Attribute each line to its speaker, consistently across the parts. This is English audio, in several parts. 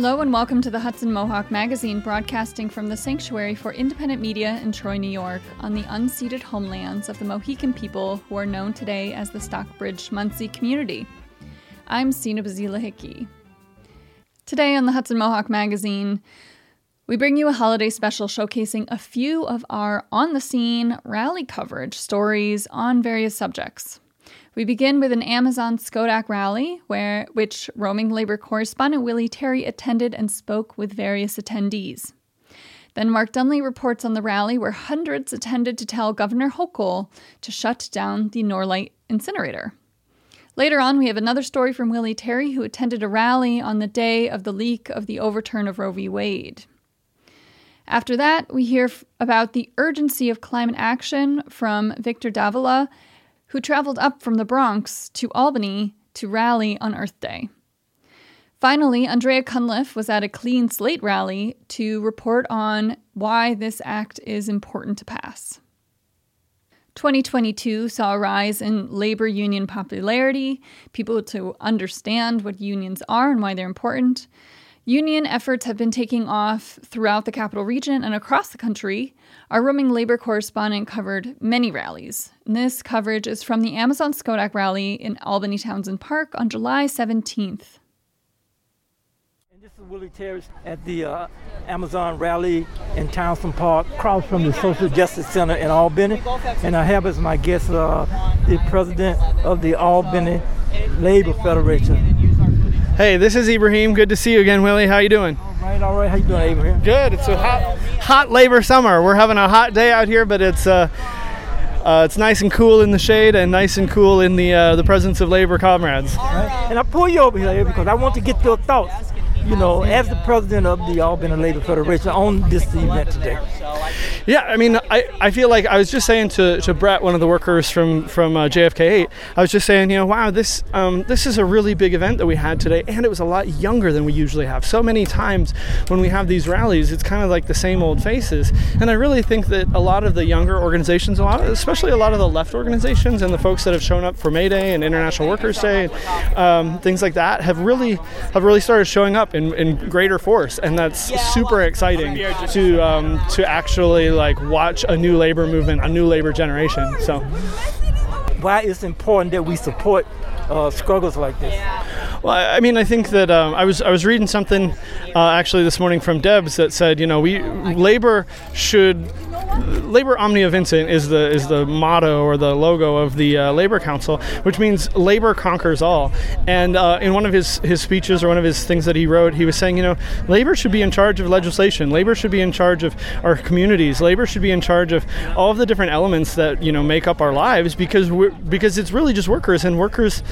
Speaker 1: Hello and welcome to the Hudson Mohawk Magazine, broadcasting from the Sanctuary for Independent Media in Troy, New York, on the unceded homelands of the Mohican people who are known today as the Stockbridge Munsee community. I'm Sina Bazila Hickey. Today on the Hudson Mohawk Magazine, we bring you a holiday special showcasing a few of our on the scene rally coverage stories on various subjects. We begin with an Amazon Schodack rally, where which roaming labor correspondent Willie Terry attended and spoke with various attendees. Then Mark Dunley reports on the rally where hundreds attended to tell Governor Hochul to shut down the Norlite incinerator. Later on, we have another story from Willie Terry, who attended a rally on the day of the leak of the overturn of Roe v. Wade. After that, we hear f- about the urgency of climate action from Victor Davila who traveled up from the Bronx to Albany to rally on Earth Day. Finally, Andrea Cunliffe was at a Clean Slate rally to report on why this act is important to pass. 2022 saw a rise in labor union popularity, people to understand what unions are and why they're important. Union efforts have been taking off throughout the capital region and across the country. Our roaming labor correspondent covered many rallies. And this coverage is from the Amazon Schodack rally in Albany Townsend Park on July 17th.
Speaker 2: And this is Willie Terry at the uh, Amazon rally in Townsend Park, across from the Social Justice Center in Albany. And I have as my guest uh, the president of the Albany Labor Federation,
Speaker 3: Hey, this is Ibrahim. Good to see you again, Willie. How you doing?
Speaker 2: All right, all right. How you doing, Ibrahim?
Speaker 3: Good. It's a hot, hot labor summer. We're having a hot day out here, but it's uh, uh, it's nice and cool in the shade and nice and cool in the uh, the presence of labor comrades.
Speaker 2: Right. And I pull you over here because I want to get your thoughts. You know, as the president of the Albany Labor Federation on this event today.
Speaker 3: Yeah, I mean, I, I feel like I was just saying to, to Brett, one of the workers from from uh, JFK 8, I was just saying, you know, wow, this um, this is a really big event that we had today, and it was a lot younger than we usually have. So many times when we have these rallies, it's kind of like the same old faces, and I really think that a lot of the younger organizations, a lot, of, especially a lot of the left organizations, and the folks that have shown up for May Day and International Workers Day, and um, things like that, have really have really started showing up in, in greater force, and that's super exciting to um, to actually like watch a new labor movement, a new labor generation. So,
Speaker 2: why it's important that we support uh, struggles like this?
Speaker 3: Well, I mean, I think that um, I was I was reading something uh, actually this morning from Debs that said, you know, we labor should labor omnia vincit is the is the motto or the logo of the uh, labor council, which means labor conquers all. And uh, in one of his his speeches or one of his things that he wrote, he was saying, you know, labor should be in charge of legislation. Labor should be in charge of our communities. Labor should be in charge of all of the different elements that you know make up our lives because we're, because it's really just workers and workers,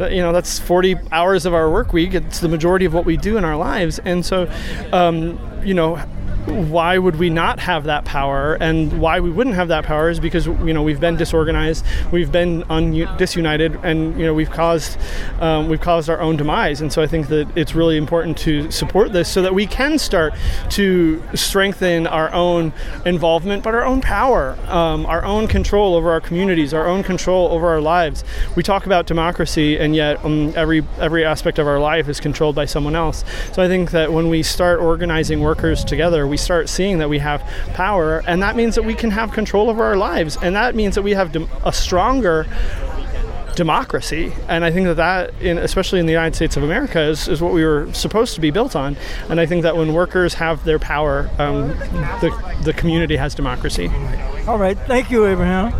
Speaker 3: uh, you know, that's 40 hours of our work week. It's the majority of what we do in our lives, and so, um, you know why would we not have that power? And why we wouldn't have that power is because you know we've been disorganized we've been un- disunited and you know we've caused um, we've caused our own demise. And so I think that it's really important to support this so that we can start to strengthen our own involvement but our own power um, our own control over our communities our own control over our lives. We talk about democracy and yet um, every every aspect of our life is controlled by someone else. So I think that when we start organizing workers together we start seeing that we have power, and that means that we can have control over our lives, and that means that we have a stronger democracy. And I think that that, in, especially in the United States of America, is, is what we were supposed to be built on. And I think that when workers have their power, um, the, the community has democracy.
Speaker 2: All right. Thank you, Abraham.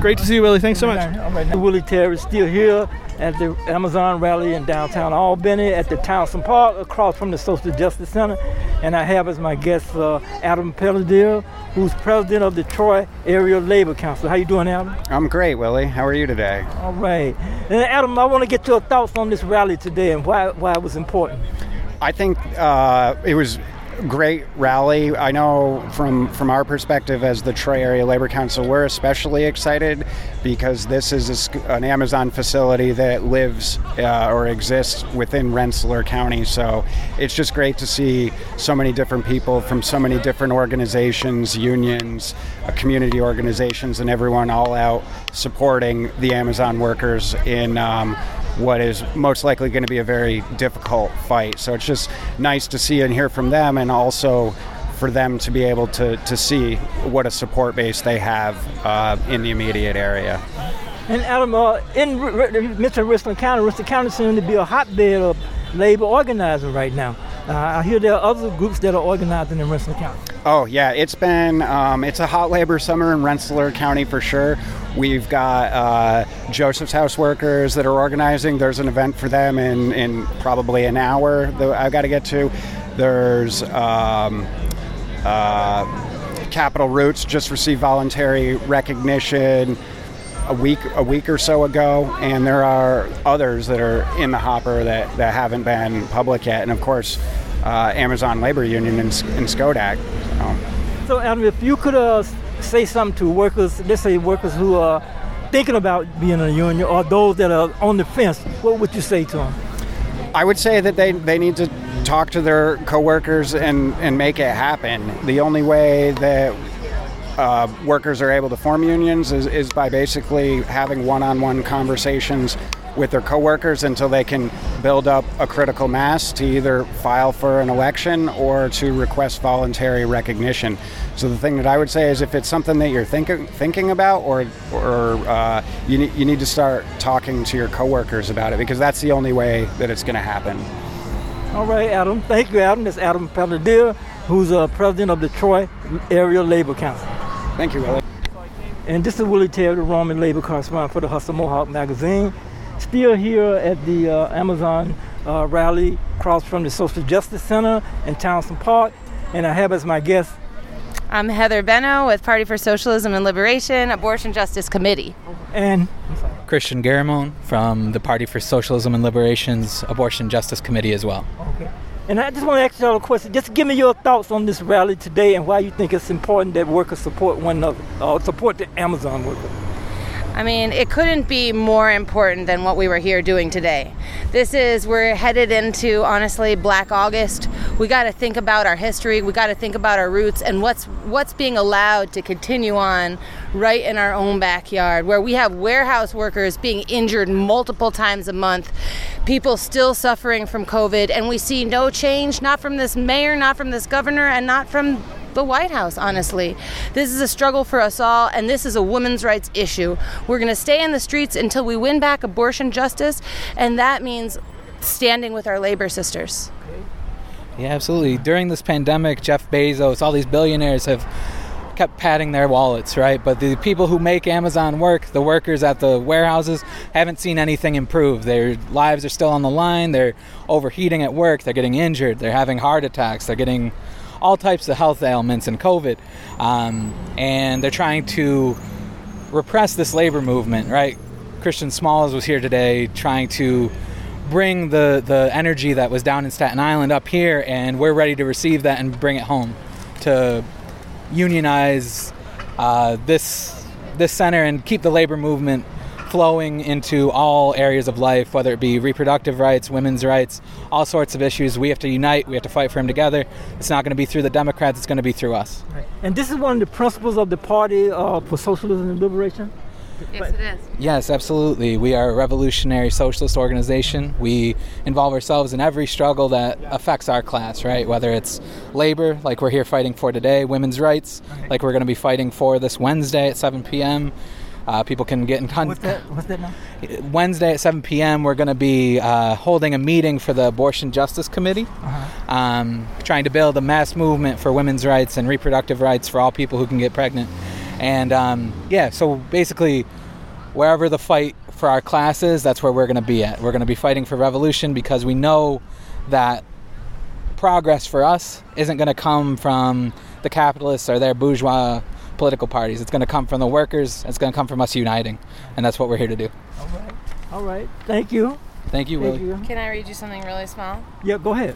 Speaker 3: Great to see you, Willie. Thanks so much.
Speaker 2: All right. Willie Terry is still here at the Amazon rally in downtown Albany at the Townsend Park across from the Social Justice Center. And I have as my guest uh, Adam Pelletier, who's president of the Troy Area Labor Council. How you doing, Adam?
Speaker 4: I'm great, Willie. How are you today?
Speaker 2: All right. And Adam, I want to get your thoughts on this rally today and why, why it was important.
Speaker 4: I think uh, it was great rally. I know from from our perspective as the Troy Area Labor Council, we're especially excited because this is a, an Amazon facility that lives uh, or exists within Rensselaer County. So it's just great to see so many different people from so many different organizations, unions, community organizations, and everyone all out supporting the Amazon workers in. Um, what is most likely going to be a very difficult fight. So it's just nice to see and hear from them, and also for them to be able to, to see what a support base they have uh, in the immediate area.
Speaker 2: And Adam, uh, in Mr. Richland County, Richland County seems to be a hotbed of labor organizing right now. Uh, I hear there are other groups that are organizing in Rensselaer County.
Speaker 4: Oh yeah, it's been um, it's a hot labor summer in Rensselaer County for sure. We've got uh, Joseph's House workers that are organizing. There's an event for them in, in probably an hour that I've got to get to. There's um, uh, Capital Roots just received voluntary recognition a week a week or so ago, and there are others that are in the hopper that, that haven't been public yet. And of course, uh, Amazon Labor Union and, in Schodack.
Speaker 2: So. so, Adam, if you could uh, say something to workers, let's say workers who are thinking about being in a union or those that are on the fence, what would you say to them?
Speaker 4: I would say that they, they need to talk to their coworkers and, and make it happen. The only way that uh, workers are able to form unions is, is by basically having one-on-one conversations with their coworkers until they can build up a critical mass to either file for an election or to request voluntary recognition. So the thing that I would say is, if it's something that you're thinking thinking about, or or uh, you need, you need to start talking to your coworkers about it because that's the only way that it's going to happen.
Speaker 2: All right, Adam. Thank you, Adam. It's Adam Pelletier, who's uh, president of Troy Area Labor Council.
Speaker 4: Thank you, Willie.
Speaker 2: And this is Willie Terry, the Roman labor correspondent for the Hudson Mohawk magazine. Still here at the uh, Amazon uh, rally across from the Social Justice Center in Townsend Park. And I have as my guest.
Speaker 5: I'm Heather Benno with Party for Socialism and Liberation, Abortion Justice Committee.
Speaker 2: And
Speaker 6: Christian Garamone from the Party for Socialism and Liberation's Abortion Justice Committee as well.
Speaker 2: Okay. And I just want to ask y'all a question. Just give me your thoughts on this rally today and why you think it's important that workers support one another, or support the Amazon workers.
Speaker 5: I mean, it couldn't be more important than what we were here doing today. This is, we're headed into, honestly, Black August. We got to think about our history. We got to think about our roots and what's what's being allowed to continue on right in our own backyard, where we have warehouse workers being injured multiple times a month, people still suffering from COVID, and we see no change, not from this mayor, not from this governor, and not from the White House, honestly. This is a struggle for us all, and this is a women's rights issue. We're going to stay in the streets until we win back abortion justice, and that means standing with our labor sisters.
Speaker 6: Yeah, absolutely. During this pandemic, Jeff Bezos, all these billionaires have kept padding their wallets, right? But the people who make Amazon work, the workers at the warehouses, haven't seen anything improve. Their lives are still on the line. They're overheating at work. They're getting injured. They're having heart attacks. They're getting all types of health ailments and COVID. Um, and they're trying to repress this labor movement, right? Christian Smalls was here today trying to bring the, the energy that was down in Staten Island up here, and we're ready to receive that and bring it home to unionize uh, this this center and keep the labor movement flowing into all areas of life, whether it be reproductive rights, women's rights, all sorts of issues. We have to unite. We have to fight for them together. It's not going to be through the Democrats. It's going to be through us.
Speaker 2: Right. And this is one of the principles of the Party uh, for Socialism and Liberation.
Speaker 5: Yes, it is.
Speaker 6: Yes, absolutely. We are a revolutionary socialist organization. We involve ourselves in every struggle that affects our class, right? Whether it's labor, like we're here fighting for today, women's rights, like we're going to be fighting for this Wednesday at 7 p.m. Uh, people can get in contact.
Speaker 2: What's that? What's that now?
Speaker 6: Wednesday at 7 p.m. We're going to be uh, holding a meeting for the Abortion Justice Committee,
Speaker 2: uh-huh.
Speaker 6: um, trying to build a mass movement for women's rights and reproductive rights for all people who can get pregnant. And um, yeah, so basically, wherever the fight for our classes, that's where we're going to be at. We're going to be fighting for revolution because we know that progress for us isn't going to come from the capitalists or their bourgeois political parties. It's going to come from the workers. It's going to come from us uniting, and that's what we're here to do.
Speaker 2: All right. All right. Thank you.
Speaker 6: Thank you,
Speaker 2: Thank
Speaker 6: Willie.
Speaker 2: you.
Speaker 5: Can I read you something really small?
Speaker 2: Yeah, go ahead.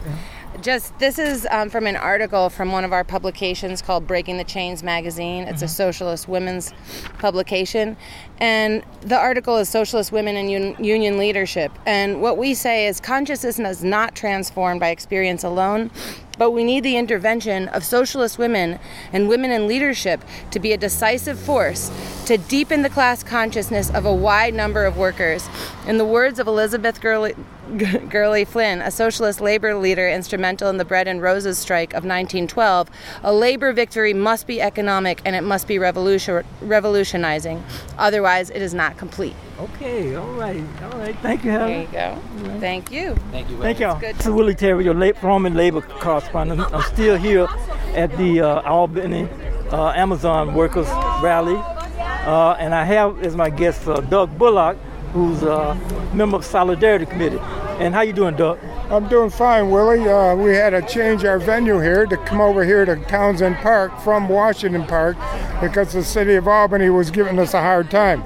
Speaker 5: Just this is um, from an article from one of our publications called Breaking the Chains magazine. It's mm-hmm. a socialist women's publication. And the article is Socialist Women and Un- Union Leadership. And what we say is consciousness is not transformed by experience alone, but we need the intervention of socialist women and women in leadership to be a decisive force to deepen the class consciousness of a wide number of workers. In the words of Elizabeth Gurley, Gurley Flynn, a socialist labor leader instrumental in the Bread and Roses strike of 1912, a labor victory must be economic and it must be revolution, revolutionizing. Otherwise, it is not complete.
Speaker 2: Okay, all right, all right. Thank you, Helen.
Speaker 5: There you go. Right. Thank you.
Speaker 6: Thank you.
Speaker 2: Thank you. This is Willie Terry, your late Roman labor correspondent. I'm still here at the uh, Albany uh, Amazon Workers Rally, uh, and I have as my guest uh, Doug Bullock, who's a member of Solidarity Committee. And how you doing, Doug?
Speaker 7: I'm doing fine, Willie. Uh, we had to change our venue here to come over here to Townsend Park from Washington Park because the city of Albany was giving us a hard time.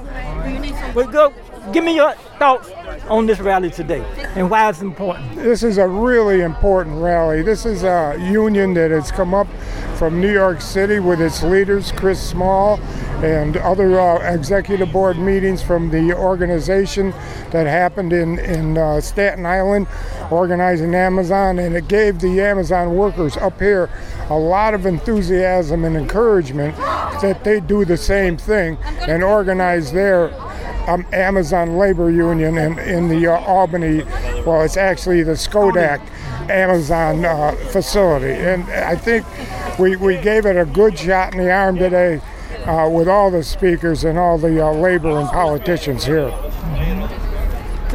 Speaker 2: Well, go, give me your thoughts on this rally today and why it's important.
Speaker 7: This is a really important rally. This is a union that has come up from New York City with its leaders, Chris Small, and other uh, executive board meetings from the organization that happened in, in uh, Staten Island, organizing Amazon, and it gave the Amazon workers up here a lot of enthusiasm and encouragement that they do the same thing and organize their um, Amazon Labor Union in, in the uh, Albany, well, it's actually the Schodack Amazon uh, facility. And I think we, we gave it a good shot in the arm today uh, with all the speakers and all the uh, labor and politicians here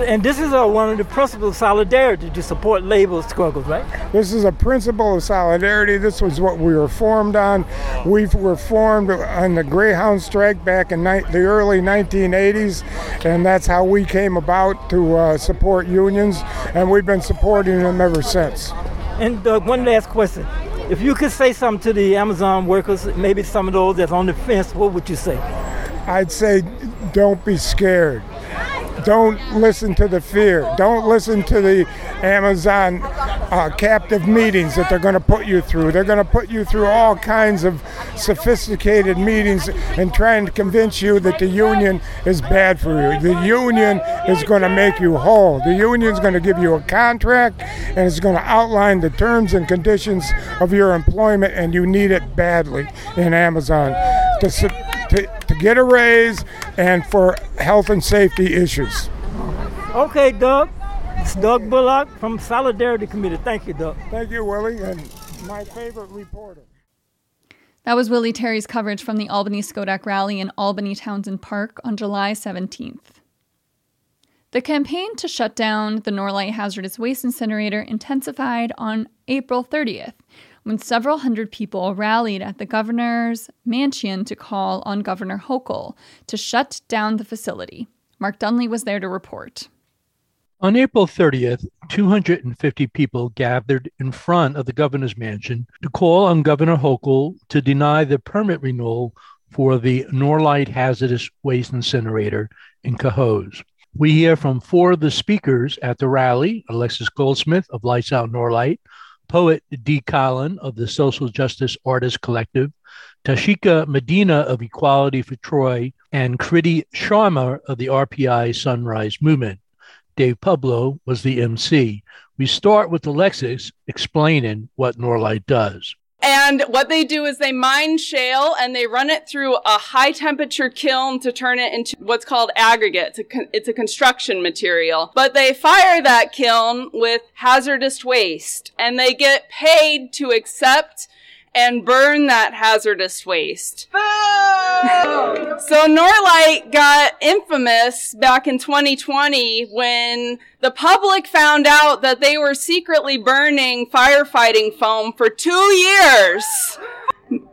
Speaker 2: and this is a, one of the principles of solidarity to support labor struggles, right?
Speaker 7: This is a principle of solidarity. This was what we were formed on. We were formed on the Greyhound strike back in ni- the early 1980s, and that's how we came about to uh, support unions, and we've been supporting them ever since.
Speaker 2: And uh, one last question. If you could say something to the Amazon workers, maybe some of those that's on the fence, what would you say?
Speaker 7: I'd say don't be scared don't listen to the fear. Don't listen to the Amazon uh, captive meetings that they're going to put you through. They're going to put you through all kinds of sophisticated meetings and trying to convince you that the union is bad for you. The union is going to make you whole. The union is going to give you a contract and it's going to outline the terms and conditions of your employment, and you need it badly in Amazon. To, to, to get a raise and for health and safety issues.
Speaker 2: Okay, Doug. It's Doug Bullock from Solidarity Committee. Thank you, Doug.
Speaker 7: Thank you, Willie, and my favorite reporter.
Speaker 1: That was Willie Terry's coverage from the Albany Schodack rally in Albany Townsend Park on July 17th. The campaign to shut down the Norlite hazardous waste incinerator intensified on April 30th when several hundred people rallied at the governor's mansion to call on Governor Hochul to shut down the facility. Mark Dunley was there to report.
Speaker 8: On April 30th, 250 people gathered in front of the governor's mansion to call on Governor Hochul to deny the permit renewal for the Norlite hazardous waste incinerator in Cohoes. We hear from four of the speakers at the rally Alexis Goldsmith of Lights Out Norlite, poet Dee Collin of the Social Justice Artists Collective, Tashika Medina of Equality for Troy, and Kriti Sharma of the RPI Sunrise Movement. Dave Pablo was the MC. We start with Alexis explaining what Norlite does.
Speaker 9: And what they do is they mine shale and they run it through a high temperature kiln to turn it into what's called aggregate. It's a, con- it's a construction material. But they fire that kiln with hazardous waste and they get paid to accept and burn that hazardous waste. so Norlite got infamous back in 2020 when the public found out that they were secretly burning firefighting foam for two years.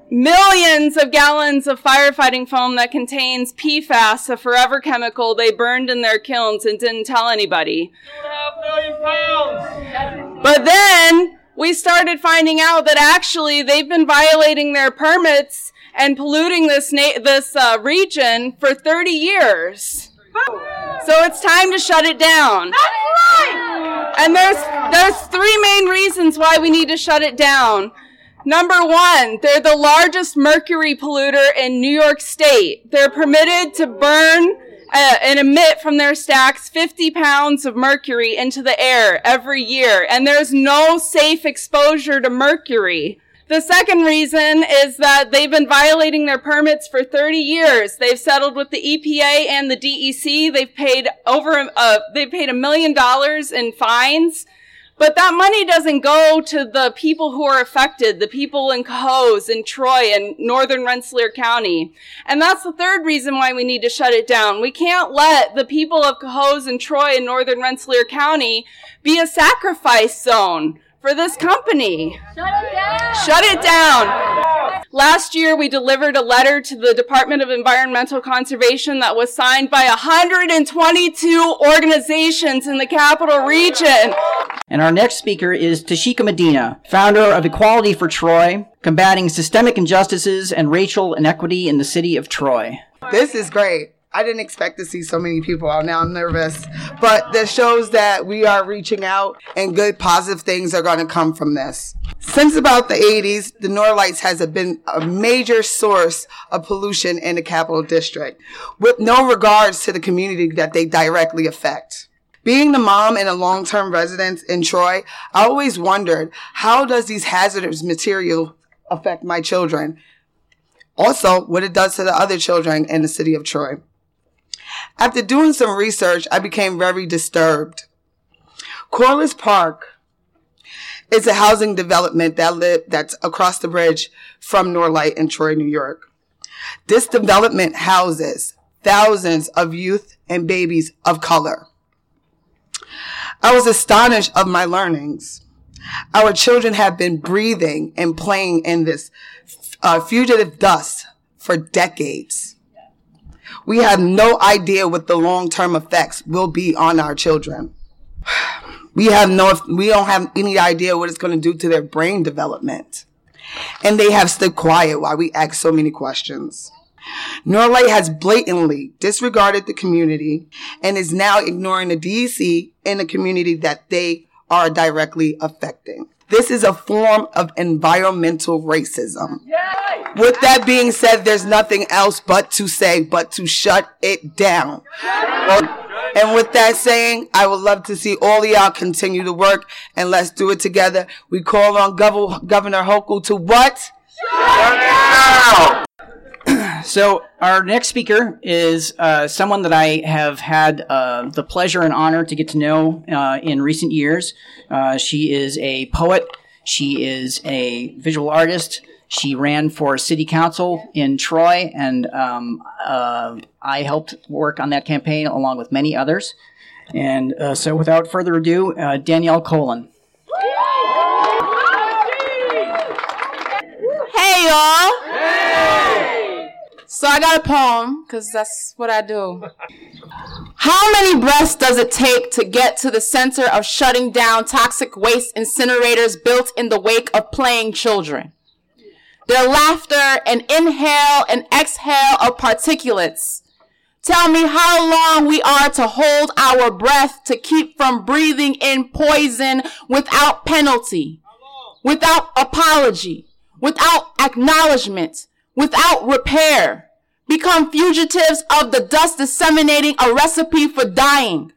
Speaker 9: Millions of gallons of firefighting foam that contains PFAS, a forever chemical they burned in their kilns and didn't tell anybody. But then we started finding out that actually they've been violating their permits and polluting this na- this uh, region for 30 years. So it's time to shut it down.
Speaker 10: That's right.
Speaker 9: And there's, there's three main reasons why we need to shut it down. Number one, they're the largest mercury polluter in New York State. They're permitted to burn uh, and emit from their stacks 50 pounds of mercury into the air every year. And there's no safe exposure to mercury. The second reason is that they've been violating their permits for 30 years. They've settled with the EPA and the DEC. They've paid over, uh, they've paid a million dollars in fines. But that money doesn't go to the people who are affected, the people in Cohoes and Troy and northern Rensselaer County. And that's the third reason why we need to shut it down. We can't let the people of Cohoes and Troy and northern Rensselaer County be a sacrifice zone for this company. Shut it down! Shut it down! Last year, we delivered a letter to the Department of Environmental Conservation that was signed by 122 organizations in the capital region.
Speaker 10: And our next speaker is Tashika Medina, founder of Equality for Troy, combating systemic injustices and racial inequity in the city of Troy.
Speaker 11: This is great. I didn't expect to see so many people out. Now I'm nervous. But this shows that we are reaching out and good positive things are going to come from this. Since about the 80s, the Norlites has been a major source of pollution in the Capital District with no regards to the community that they directly affect. Being the mom and a long-term resident in Troy, I always wondered, how does these hazardous material affect my children? Also, what it does to the other children in the city of Troy. After doing some research, I became very disturbed. Corliss Park is a housing development that that's across the bridge from Norlite in Troy, New York. This development houses thousands of youth and babies of color. I was astonished of my learnings. Our children have been breathing and playing in this uh, fugitive dust for decades. We have no idea what the long-term effects will be on our children. We have no, we don't have any idea what it's going to do to their brain development. And they have stood quiet while we ask so many questions. Norlite has blatantly disregarded the community and is now ignoring the DEC and the community that they are directly affecting. This is a form of environmental racism. With that being said, there's nothing else but to say, but to shut it down. And with that saying, I would love to see all of y'all continue to work and let's do it together. We call on Gov- Governor Hochul to what?
Speaker 10: So, our next speaker is uh, someone that I have had uh, the pleasure and honor to get to know uh, in recent years. Uh, she is a poet, she is a visual artist, she ran for city council in Troy, and um, uh, I helped work on that campaign along with many others. And uh, so, without further ado, Danielle Colon.
Speaker 12: Hey, y'all! So I got a poem, because that's what I do. How many breaths does it take to get to the center of shutting down toxic waste incinerators built in the wake of playing children? Their laughter and inhale and exhale of particulates. Tell me how long we are to hold our breath to keep from breathing in poison without penalty, without apology, without acknowledgement, without repair become fugitives of the dust disseminating a recipe for dying.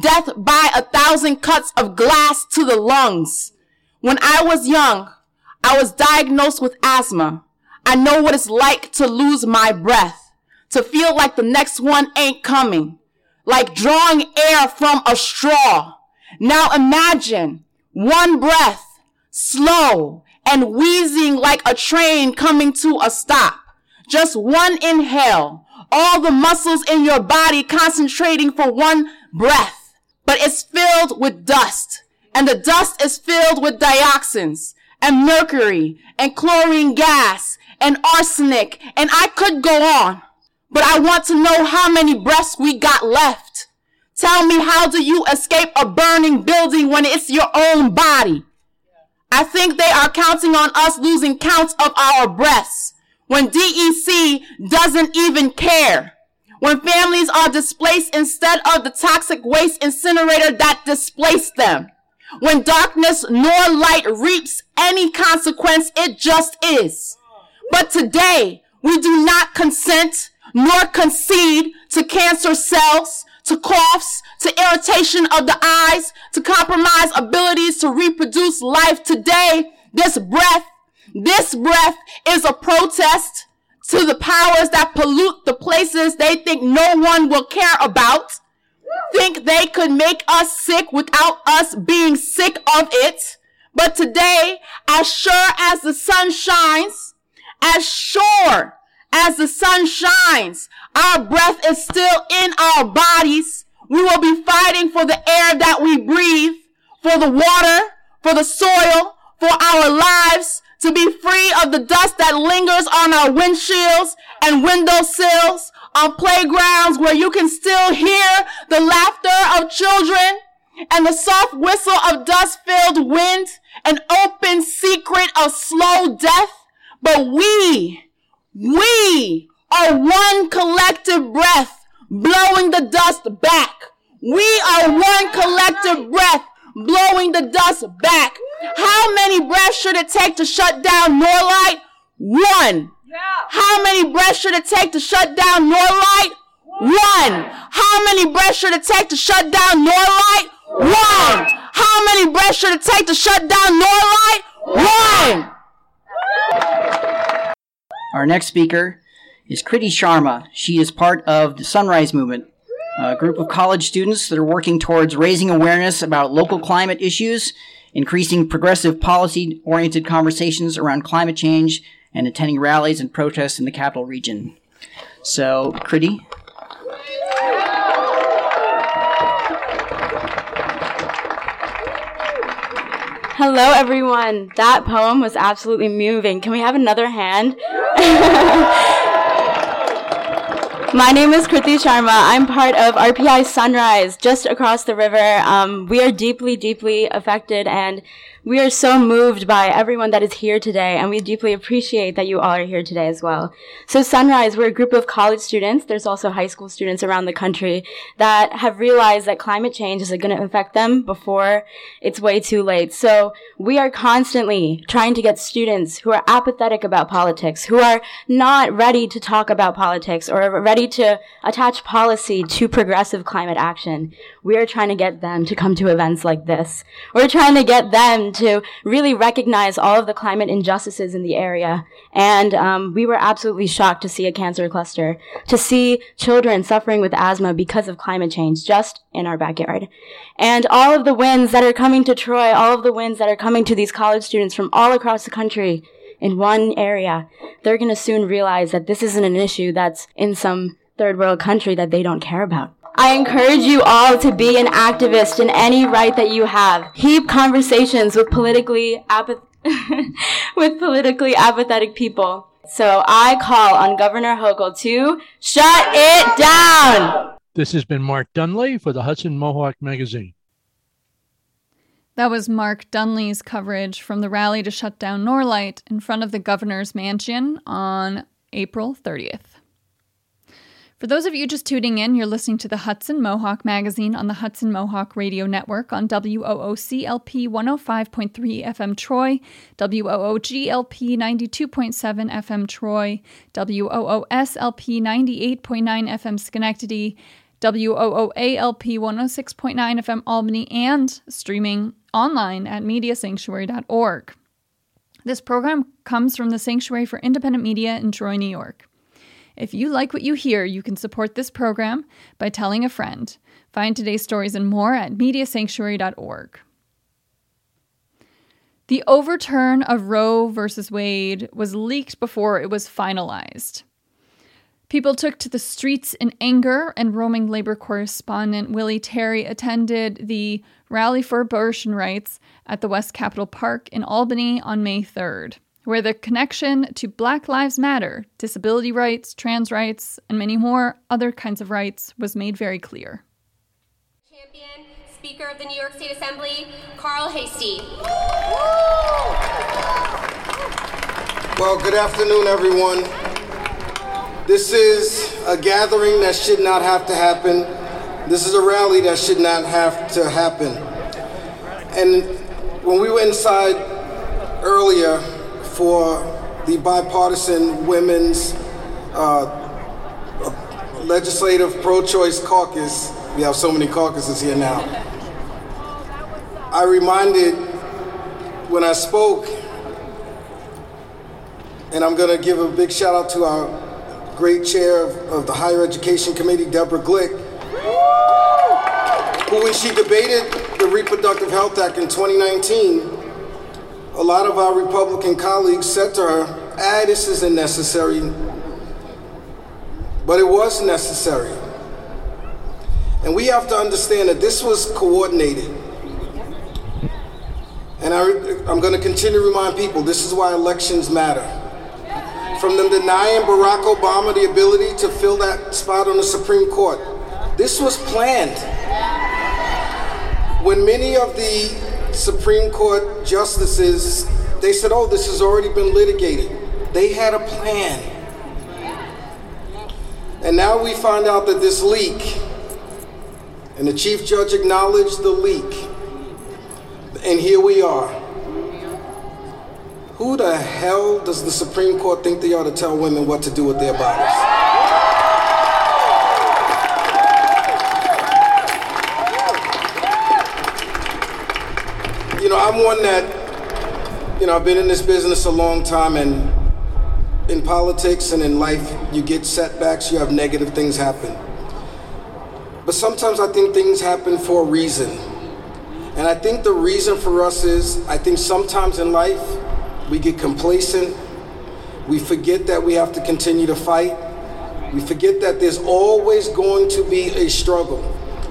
Speaker 12: Death by a thousand cuts of glass to the lungs. When I was young, I was diagnosed with asthma. I know what it's like to lose my breath, to feel like the next one ain't coming, like drawing air from a straw. Now imagine one breath, slow and wheezing like a train coming to a stop. Just one inhale. All the muscles in your body concentrating for one breath. But it's filled with dust. And the dust is filled with dioxins and mercury and chlorine gas and arsenic. And I could go on. But I want to know how many breaths we got left. Tell me how do you escape a burning building when it's your own body? I think they are counting on us losing counts of our breaths when DEC doesn't even care, when families are displaced instead of the toxic waste incinerator that displaced them, When darkness nor light reaps any consequence, it just is. But today, we do not consent nor concede to cancer cells, to coughs, to irritation of the eyes, to compromise abilities to reproduce life. Today, this breath, this breath is a protest to the powers that pollute the places they think no one will care about, think they could make us sick without us being sick of it. But today, as sure as the sun shines, as sure as the sun shines, our breath is still in our bodies. We will be fighting for the air that we breathe, for the water, for the soil, for our lives, to be free of the dust that lingers on our windshields and windowsills, on playgrounds where you can still hear the laughter of children and the soft whistle of dust-filled wind, an open secret of slow death. But we, we are one collective breath blowing the dust back. We are one collective breath blowing the dust back. How many breaths should it take to shut down Norlite? One. How many breaths should it take to shut down Norlite? One. How many breaths should it take to shut down Norlite? One. How many breaths should it take to shut down Norlite? One.
Speaker 10: Our next speaker is Kriti Sharma. She is part of the Sunrise Movement, a group of college students that are working towards raising awareness about local climate issues, increasing progressive policy oriented conversations around climate change, and attending rallies and protests in the capital region. So, Kriti.
Speaker 13: Hello, everyone. That poem was absolutely moving. Can we have another hand? My name is Kriti Sharma. I'm part of RPI Sunrise, just across the river. Um, we are deeply, deeply affected, and we are so moved by everyone that is here today, and we deeply appreciate that you all are here today as well. So Sunrise, we're a group of college students. There's also high school students around the country that have realized that climate change is going to affect them before it's way too late. So we are constantly trying to get students who are apathetic about politics, who are not ready to talk about politics or ready to attach policy to progressive climate action. We are trying to get them to come to events like this. We're trying to get them to really recognize all of the climate injustices in the area. And um, we were absolutely shocked to see a cancer cluster, to see children suffering with asthma because of climate change just in our backyard. And all of the winds that are coming to Troy, all of the winds that are coming to these college students from all across the country in one area, they're going to soon realize that this isn't an issue that's in some third world country that they don't care about. I encourage you all to be an activist in any right that you have. Keep conversations with politically apath- with politically apathetic people. So I call on Governor Hochul to shut it down.
Speaker 8: This has been Mark Dunley for the Hudson Mohawk Magazine.
Speaker 1: That was Mark Dunley's coverage from the rally to shut down Norlite in front of the governor's mansion on April 30th. For those of you just tuning in, you're listening to the Hudson Mohawk Magazine on the Hudson Mohawk Radio Network on WOOCLP 105.3 FM Troy, WOOGLP 92.7 FM Troy, WOOSLP 98.9 FM Schenectady, WOOALP 106.9 FM Albany, and streaming online at mediasanctuary.org. This program comes from the Sanctuary for Independent Media in Troy, New York. If you like what you hear, you can support this program by telling a friend. Find today's stories and more at mediasanctuary.org. The overturn of Roe v. Wade was leaked before it was finalized. People took to the streets in anger, and roaming labor correspondent Willie Terry attended the Rally for Abortion Rights at the West Capitol Park in Albany on May 3rd, where the connection to Black Lives Matter, disability rights, trans rights, and many more other kinds of rights was made very clear.
Speaker 14: Champion, Speaker of the New York State Assembly, Carl Heastie.
Speaker 15: Well, good afternoon, everyone. This is a gathering that should not have to happen. This is a rally that should not have to happen. And when we were inside earlier for the bipartisan women's uh, legislative pro-choice caucus, we have so many caucuses here now. I reminded when I spoke, and I'm going to give a big shout out to our great chair of, of the Higher Education Committee, Deborah Glick, who, when she debated the Reproductive Health Act in 2019, a lot of our Republican colleagues said to her, ah, this isn't necessary. But it was necessary. And we have to understand that this was coordinated. And I, am going to continue to remind people this is why elections matter. From them denying Barack Obama the ability to fill that spot on the Supreme Court, this was planned. When many of the Supreme Court justices, they said, oh, this has already been litigated. They had a plan. And now we find out that this leak, and the chief judge acknowledged the leak, and here we are. Who the hell does the Supreme Court think they are to tell women what to do with their bodies? You know, I'm one that, you know, I've been in this business a long time, and in politics and in life, you get setbacks, you have negative things happen. But sometimes I think things happen for a reason. And I think the reason for us is I think sometimes in life we get complacent. We forget that we have to continue to fight. We forget that there's always going to be a struggle.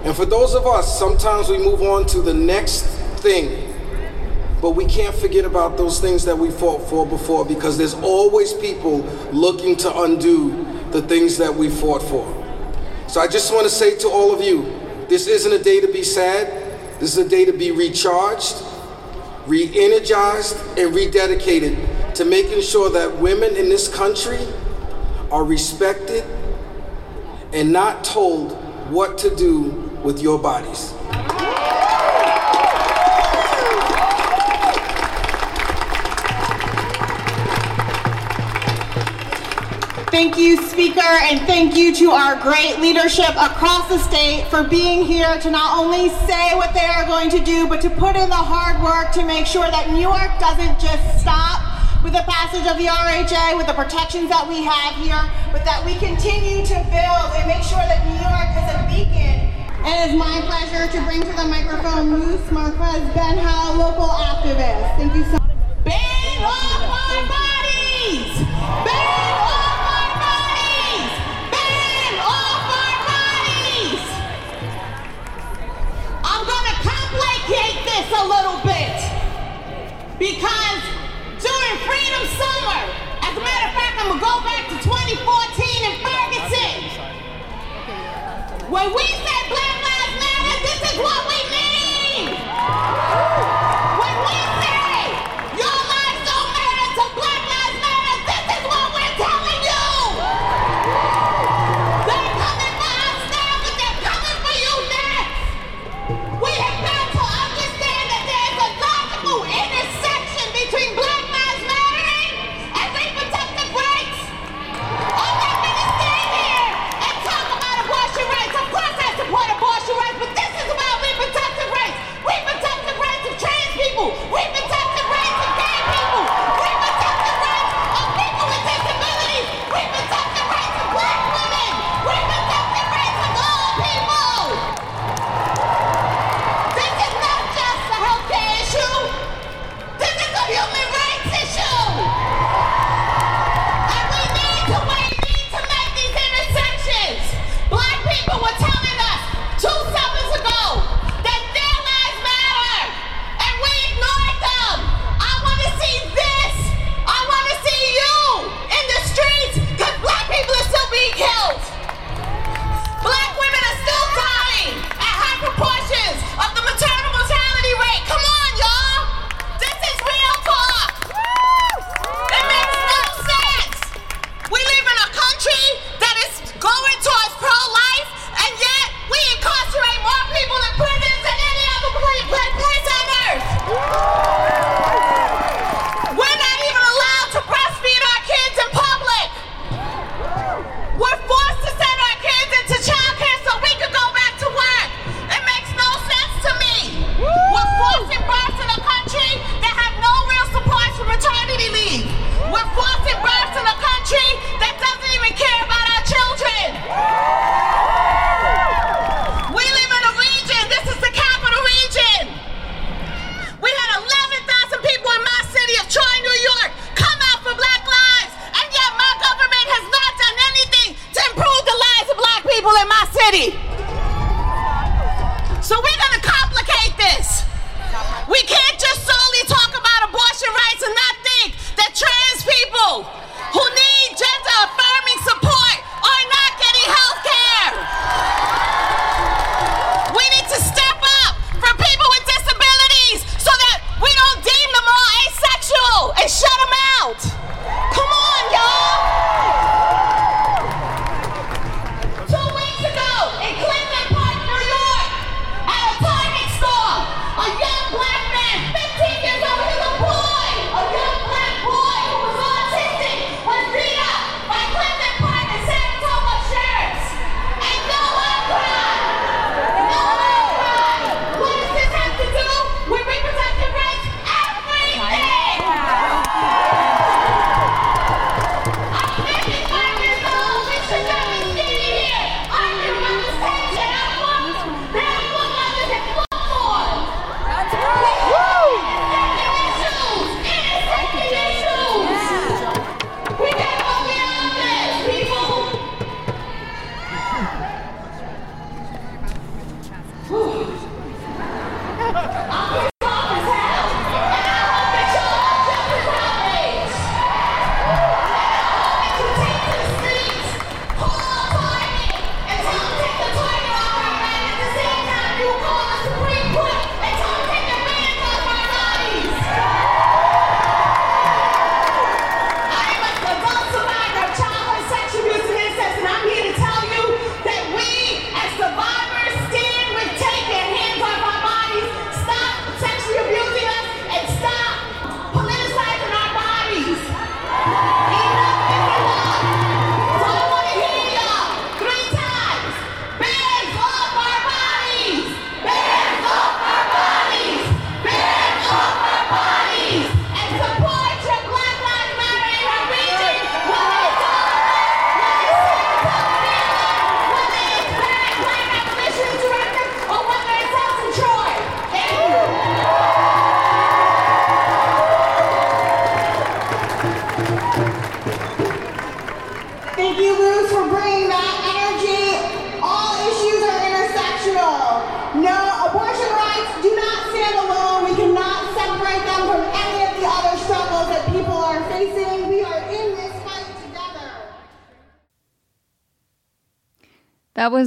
Speaker 15: And for those of us, sometimes we move on to the next thing. But we can't forget about those things that we fought for before because there's always people looking to undo the things that we fought for. So I just want to say to all of you this isn't a day to be sad. This is a day to be recharged, re energized, and rededicated to making sure that women in this country are respected and not told what to do with your bodies.
Speaker 16: Thank you, Speaker, and thank you to our great leadership across the state for being here to not only say what they are going to do, but to put in the hard work to make sure that New York doesn't just stop with the passage of the RHA, with the protections that we have here, but that we continue to build and make sure that New York is a beacon. And it's my pleasure to bring to the microphone Luz Marquez Benbow, local activist. Thank you so much. This a little bit because during Freedom Summer, as a matter of fact, I'm gonna go back to 2014 in Ferguson. When we say Black Lives Matter, this is what we mean.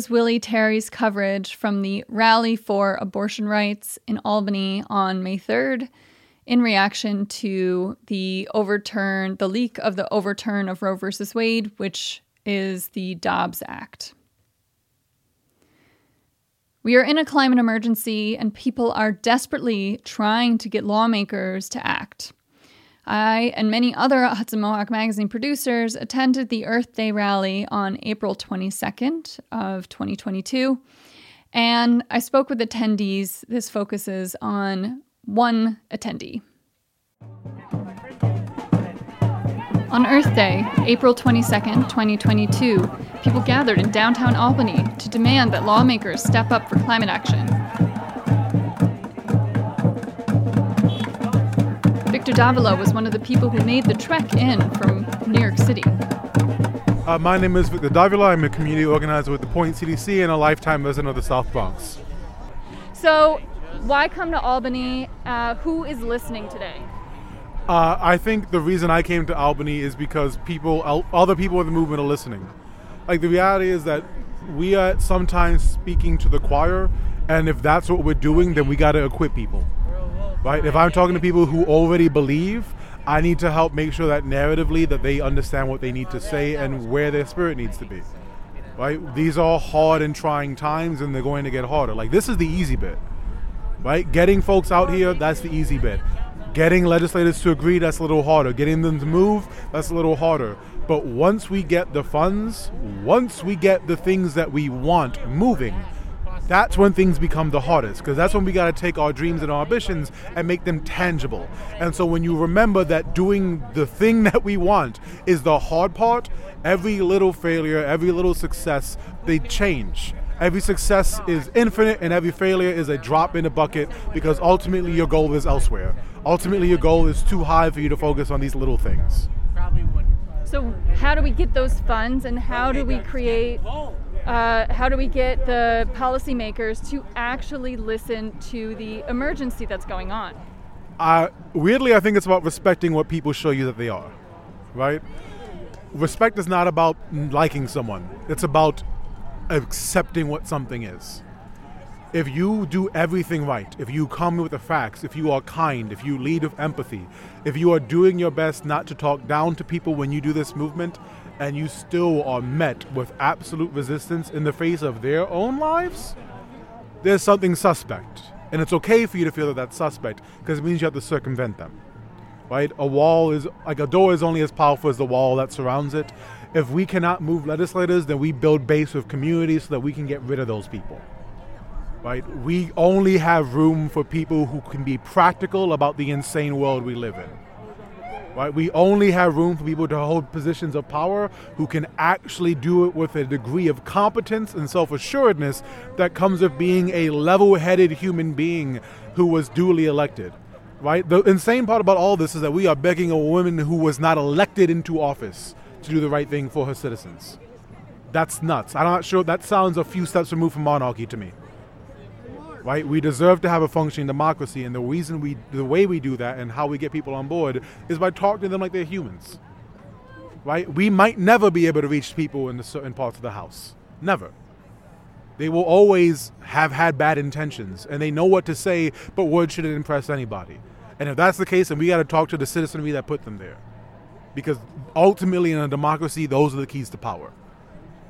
Speaker 12: Was
Speaker 1: Willie Terry's coverage from the Rally for Abortion Rights in Albany on May 3rd in reaction to the overturn, the leak of the overturn of Roe versus Wade, which is the Dobbs Act. We are in a climate emergency and people are desperately trying to get lawmakers to act. I and many other Hudson Mohawk Magazine producers attended the Earth Day rally on April 22nd of 2022, and I spoke with attendees. This focuses on one attendee. On Earth Day, April 22nd, 2022, people gathered in downtown Albany to demand that lawmakers step up for climate action. Victor Davila was one of the people who made the trek in from New York City.
Speaker 17: Uh, my name is Victor Davila. I'm a community organizer with the Point CDC and a lifetime resident of the South Bronx.
Speaker 1: So, why come to Albany? Uh, who is listening today?
Speaker 17: Uh, I think the reason I came to Albany is because people, other people in the movement are listening. Like the reality is that we are sometimes speaking to the choir, and if that's what we're doing, then we got to equip people, right? If I'm talking to people who already believe, I need to help make sure that narratively that they understand what they need to say and where their spirit needs to be. Right? These are hard and trying times, and they're going to get harder. Like this is the easy bit, right? Getting folks out here, that's the easy bit. Getting legislators to agree, that's a little harder. Getting them to move, that's a little harder. But once we get the funds, once we get the things that we want moving, that's when things become the hardest because that's when we got to take our dreams and our ambitions and make them tangible. And so when you remember that doing the thing that we want is the hard part, every little failure, every little success, they change. Every success is infinite and every failure is a drop in the bucket because ultimately your goal is elsewhere. Ultimately, your goal is too high for you to focus on these little things.
Speaker 1: So, how do we get those funds and how do we create Uh, how do we get the policymakers to actually listen to the emergency that's going on?
Speaker 17: Uh, weirdly, I think it's about respecting what people show you that they are, right? Respect is not about liking someone, it's about accepting what something is. If you do everything right, if you come with the facts, if you are kind, if you lead with empathy, if you are doing your best not to talk down to people when you do this movement, and you still are met with absolute resistance in the face of their own lives, there's something suspect. And it's okay for you to feel that that's suspect because it means you have to circumvent them. Right? A wall is like a door is only as powerful as the wall that surrounds it. If we cannot move legislators, then we build base with communities so that we can get rid of those people. Right? We only have room for people who can be practical about the insane world we live in. Right? We only have room for people to hold positions of power who can actually do it with a degree of competence and self assuredness that comes of being a level headed human being who was duly elected. Right? The insane part about all this is that we are begging a woman who was not elected into office to do the right thing for her citizens. That's nuts. I'm not sure that sounds a few steps removed from monarchy to me right? We deserve to have a functioning democracy, and the reason we, the way we do that, and how we get people on board is by talking to them like they're humans, right? We might never be able to reach people in the certain parts of the house, never. They will always have had bad intentions, and they know what to say, but words shouldn't impress anybody. And if that's the case, then we got to talk to the citizenry that put them there, because ultimately, in a democracy, those are the keys to power.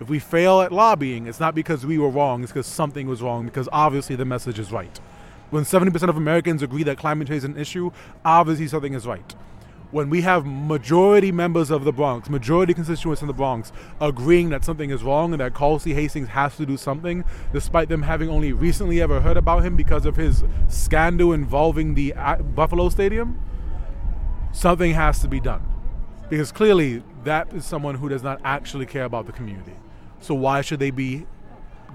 Speaker 17: If we fail at lobbying, it's not because we were wrong, it's because something was wrong, because obviously the message is right. When 70% of Americans agree that climate change is an issue, obviously something is right. When we have majority members of the Bronx, majority constituents in the Bronx, agreeing that something is wrong and that Carl Heastie has to do something, despite them having only recently ever heard about him because of his scandal involving the uh, Buffalo Stadium, something has to be done. Because clearly, that is someone who does not actually care about the community. So why should they be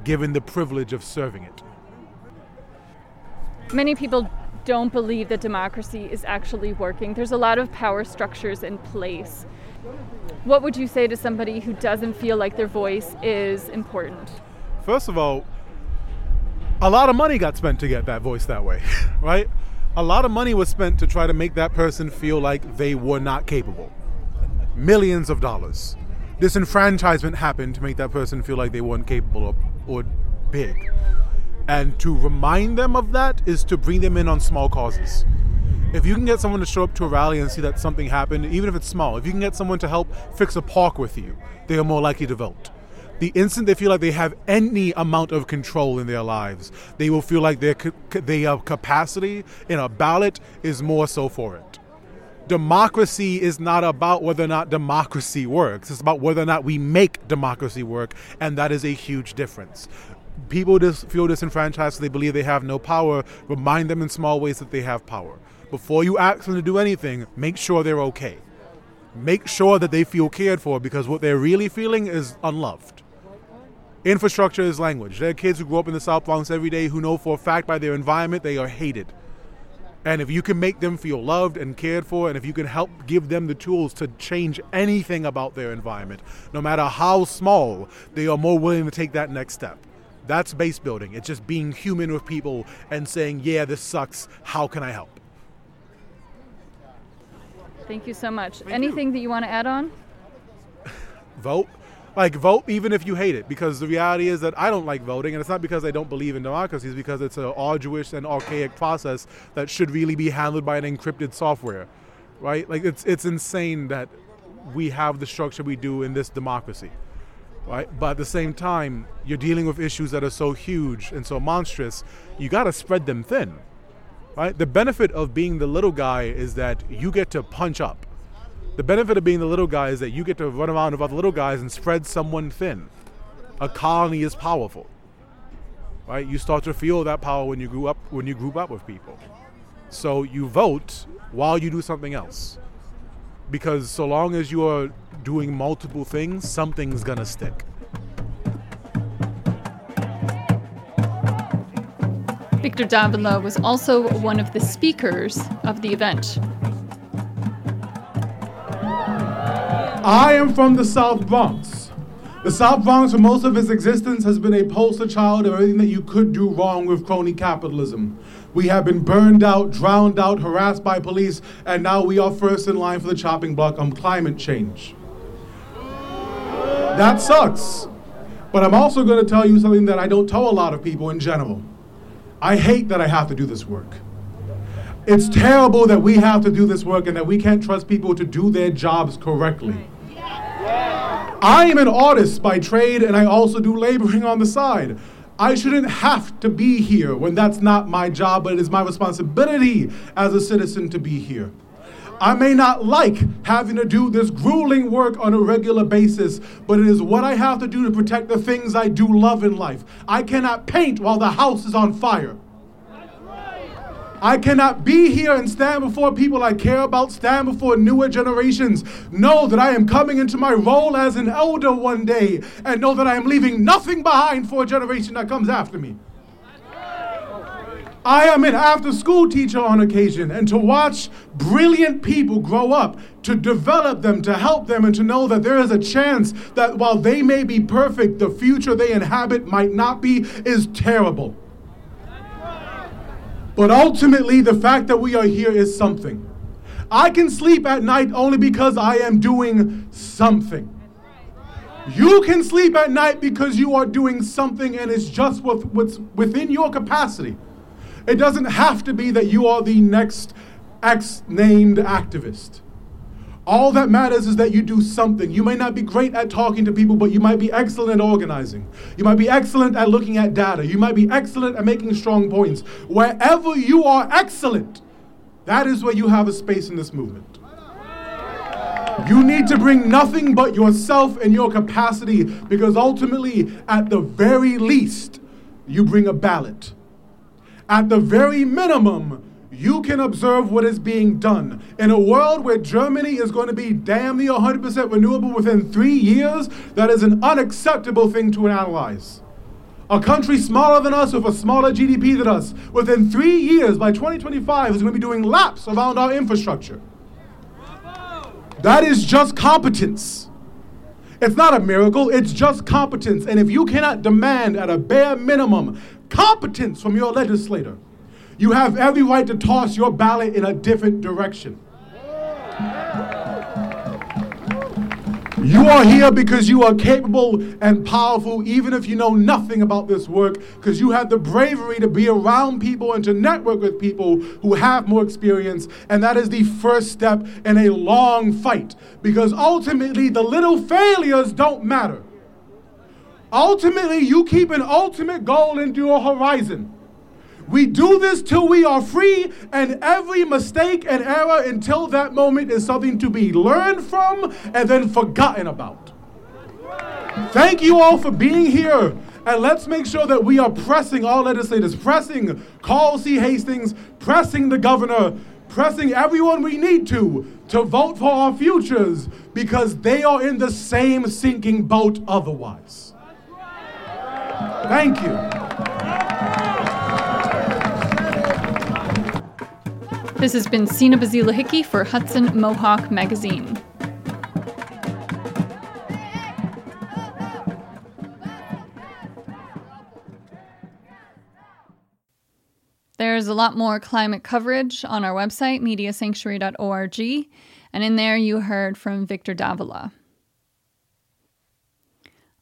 Speaker 17: given the privilege of serving it?
Speaker 1: Many people don't believe that democracy is actually working. There's a lot of power structures in place. What would you say to somebody who doesn't feel like their voice is important?
Speaker 17: First of all, a lot of money got spent to get that voice that way, right? A lot of money was spent to try to make that person feel like they were not capable. Millions of dollars disenfranchisement happened to make that person feel like they weren't capable or, or big. And to remind them of that is to bring them in on small causes. If you can get someone to show up to a rally and see that something happened, even if it's small, if you can get someone to help fix a park with you, they are more likely to vote. The instant they feel like they have any amount of control in their lives, they will feel like their, their capacity in a ballot is more so for it democracy is not about whether or not democracy works. It's about whether or not we make democracy work, and that is a huge difference. People feel disenfranchised, so they believe they have no power. Remind them in small ways that they have power. Before you ask them to do anything, make sure they're okay. Make sure that they feel cared for because what they're really feeling is unloved. Infrastructure is language. There are kids who grow up in the South Bronx every day who know for a fact by their environment they are hated. And if you can make them feel loved and cared for, and if you can help give them the tools to change anything about their environment, no matter how small, they are more willing to take that next step. That's base building. It's just being human with people and saying, yeah, this sucks. How can I help?
Speaker 1: Thank you so much. Thank Anything you. that you want to add on?
Speaker 17: Vote like vote even if you hate it. Because the reality is that I don't like voting and it's not because I don't believe in democracy it's because it's an arduous and archaic process that should really be handled by an encrypted software right? Like it's it's insane that we have the structure we do in this democracy right? But at the same time you're dealing with issues that are so huge and so monstrous you got to spread them thin right? The benefit of being the little guy is that you get to punch up the benefit of being the little guy is that you get to run around with other little guys and spread someone thin. A colony is powerful. Right? You start to feel that power when you grew up when you group up with people. So you vote while you do something else. Because so long as you are doing multiple things, something's gonna stick.
Speaker 1: Victor Davila was also one of the speakers of the event.
Speaker 17: I am from the South Bronx. The South Bronx, for most of its existence, has been a poster child of everything that you could do wrong with crony capitalism. We have been burned out, drowned out, harassed by police, and now we are first in line for the chopping block on climate change. That sucks. But I'm also going to tell you something that I don't tell a lot of people in general. I hate that I have to do this work. It's terrible that we have to do this work and that we can't trust people to do their jobs correctly. I am an artist by trade and I also do laboring on the side. I shouldn't have to be here when that's not my job, but it is my responsibility as a citizen to be here. I may not like having to do this grueling work on a regular basis, but it is what I have to do to protect the things I do love in life. I cannot paint while the house is on fire. I cannot be here and stand before people I care about, stand before newer generations, know that I am coming into my role as an elder one day, and know that I am leaving nothing behind for a generation that comes after me. I am an after school teacher on occasion, and to watch brilliant people grow up, to develop them, to help them, and to know that there is a chance that while they may be perfect, the future they inhabit might not be, is terrible. But ultimately, the fact that we are here is something. I can sleep at night only because I am doing something. You can sleep at night because you are doing something and it's just what's within your capacity. It doesn't have to be that you are the next X named activist. All that matters is that you do something. You may not be great at talking to people, but you might be excellent at organizing. You might be excellent at looking at data. You might be excellent at making strong points. Wherever you are excellent, that is where you have a space in this movement. You need to bring nothing but yourself and your capacity because ultimately, at the very least, you bring a ballot. At the very minimum, you can observe what is being done. In a world where Germany is going to be damn near 100% renewable within three years, that is an unacceptable thing to analyze. A country smaller than us with a smaller GDP than us, within three years, by 2025, is going to be doing laps around our infrastructure. That is just competence. It's not a miracle, it's just competence. And if you cannot demand at a bare minimum competence from your legislator, you have every right to toss your ballot in a different direction. You are here because you are capable and powerful, even if you know nothing about this work, because you have the bravery to be around people and to network with people who have more experience. And that is the first step in a long fight, because ultimately the little failures don't matter. Ultimately, you keep an ultimate goal into your horizon. We do this till we are free, and every mistake and error until that moment is something to be learned from and then forgotten about. Thank you all for being here. And let's make sure that we are pressing all legislators, pressing Carl Heastie, pressing the governor, pressing everyone we need to to vote for our futures because they are in the same sinking boat otherwise. Thank you.
Speaker 1: This has been Sina Bazila Hickey for Hudson Mohawk Magazine. There's a lot more climate coverage on our website, mediasanctuary.org, and in there you heard from Victor Davila.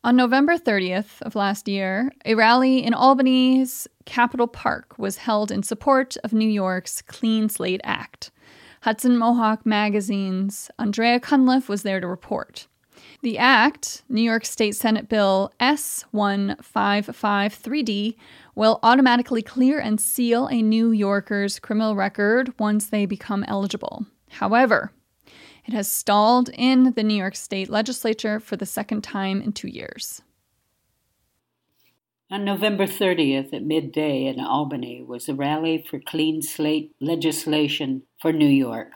Speaker 1: On November 30th of last year, a rally in Albany's Capitol Park was held in support of New York's Clean Slate Act. Hudson Mohawk Magazine's Andrea Cunliffe was there to report. The act, New York State Senate Bill S1553D, will automatically clear and seal a New Yorker's criminal record once they become eligible. However, it has stalled in the New York State legislature for the second time in two years.
Speaker 18: On November 30th at midday in Albany was a rally for clean slate legislation for New York.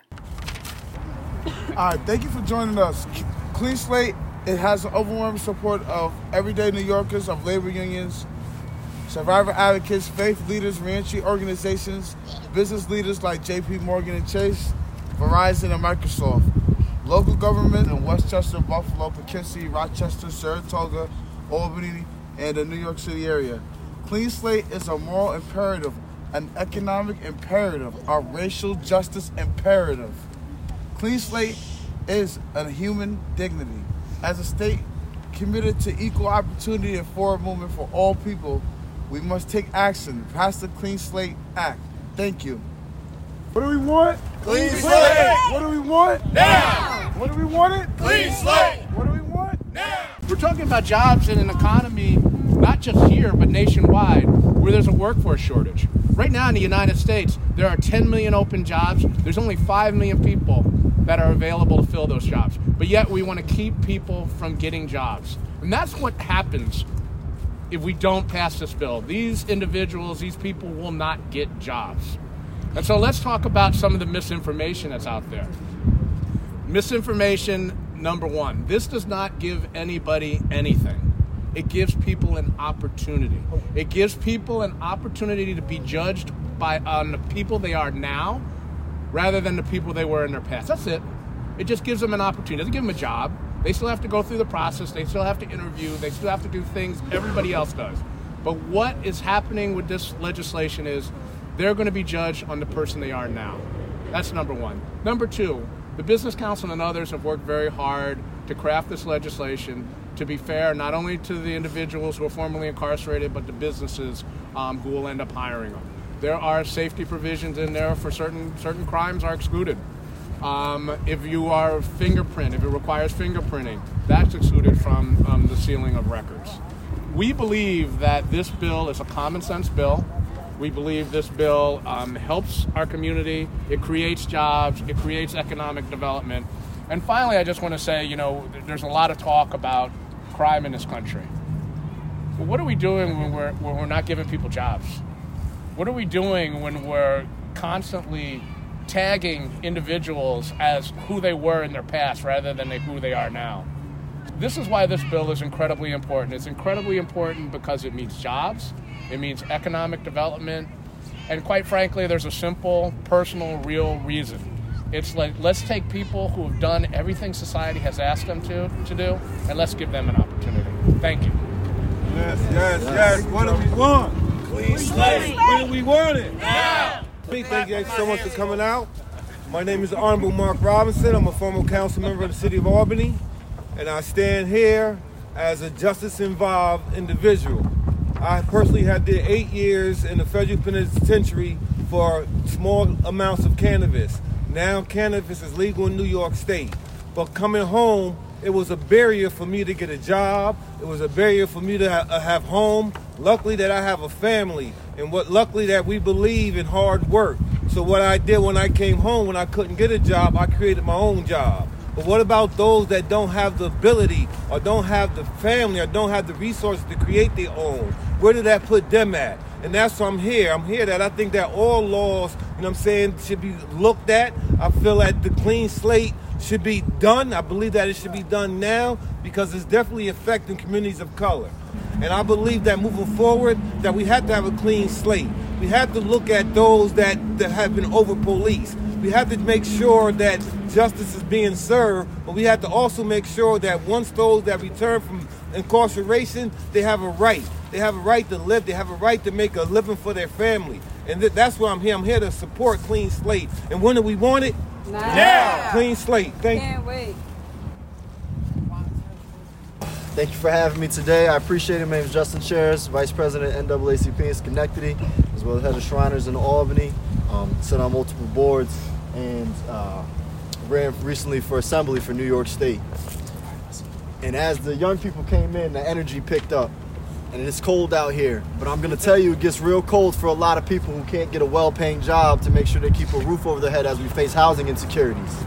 Speaker 19: All right, thank you for joining us. Clean Slate, it has the overwhelming support of everyday New Yorkers, of labor unions, survivor advocates, faith leaders, reentry organizations, business leaders like JP Morgan and Chase, Verizon and Microsoft. Local government in Westchester, Buffalo, Poughkeepsie, Rochester, Saratoga, Albany, and the New York City area. Clean slate is a moral imperative, an economic imperative, a racial justice imperative. Clean slate is a human dignity. As a state committed to equal opportunity and forward movement for all people, we must take action. Pass the Clean Slate Act. Thank you.
Speaker 7: What do we want?
Speaker 19: Clean
Speaker 7: slate. What do we want?
Speaker 19: Now.
Speaker 7: What do we want it?
Speaker 19: Clean slate.
Speaker 7: What do we want?
Speaker 19: Now.
Speaker 20: We're talking about jobs in an economy, not just here, but nationwide, where there's a workforce shortage. Right now in the United States, there are 10 million open jobs. There's only 5 million people that are available to fill those jobs. But yet we want to keep people from getting jobs. And that's what happens if we don't pass this bill. These individuals, these people will not get jobs. And so let's talk about some of the misinformation that's out there. Misinformation number one this does not give anybody anything. It gives people an opportunity. It gives people an opportunity to be judged by on the people they are now rather than the people they were in their past. That's it. It just gives them an opportunity. It doesn't give them a job. They still have to go through the process. They still have to interview. They still have to do things everybody else does. But what is happening with this legislation is they're going to be judged on the person they are now. That's number one. Number two, the Business Council and others have worked very hard to craft this legislation to be fair not only to the individuals who are formerly incarcerated, but the businesses um, who will end up hiring them. There are safety provisions in there for certain certain crimes are excluded. Um, if you are fingerprint, if it requires fingerprinting, that's excluded from um, the sealing of records. We believe that this bill is a common sense bill. We believe this bill um, helps our community. It creates jobs. It creates economic development. And finally, I just want to say, you know, there's a lot of talk about crime in this country. But what are we doing when we're, when we're not giving people jobs? What are we doing when we're constantly tagging individuals as who they were in their past rather than who they are now? This is why this bill is incredibly important. It's incredibly important because it means jobs, it means economic development, and quite frankly, there's a simple, personal, real reason. It's like let's take people who have done everything society has asked them to, to do, and let's give them an opportunity. Thank you.
Speaker 21: Yes, yes, yes. What do we want? Clean slate. When do we want it? Now. Thank you so much for coming out. My name is Honorable Mark Robinson. I'm a former council member of the city of Albany, and I stand here as a justice-involved individual. I personally had did eight years in the federal penitentiary for small amounts of cannabis. Now cannabis is legal in New York State. But coming home, it was a barrier for me to get a job. It was a barrier for me to ha- uh, have home. Luckily that I have a family, and what luckily that we believe in hard work. So what I did when I came home, when I couldn't get a job, I created my own job. But what about those that don't have the ability, or don't have the family, or don't have the resources to create their own? Where did that put them at? And that's why I'm here. I'm here that I think that all laws, you know what I'm saying, should be looked at. I feel that the clean slate should be done. I believe that it should be done now because it's definitely affecting communities of color. And I believe that moving forward, that we have to have a clean slate. We have to look at those that, that have been over policed. We have to make sure that justice is being served, but we have to also make sure that once those that return from incarceration, they have a right. They have a right to live. They have a right to make a living for their family. And th- that's why I'm here. I'm here to support Clean Slate. And when do we want it?
Speaker 22: Now.
Speaker 21: Now. Clean Slate. Thank
Speaker 22: Can't
Speaker 21: you.
Speaker 22: wait.
Speaker 23: Thank you for having me today. I appreciate it. My name is Justin Chairs, Vice President NAACP in Schenectady, as well as head of Shriners in Albany. Um, sit on multiple boards and uh, ran recently for Assembly for New York State. And as the young people came in, the energy picked up. And it's cold out here. But I'm to tell you, it gets real cold for a lot of people who can't get a well paying job to make sure they keep a roof over their head as we face housing insecurities.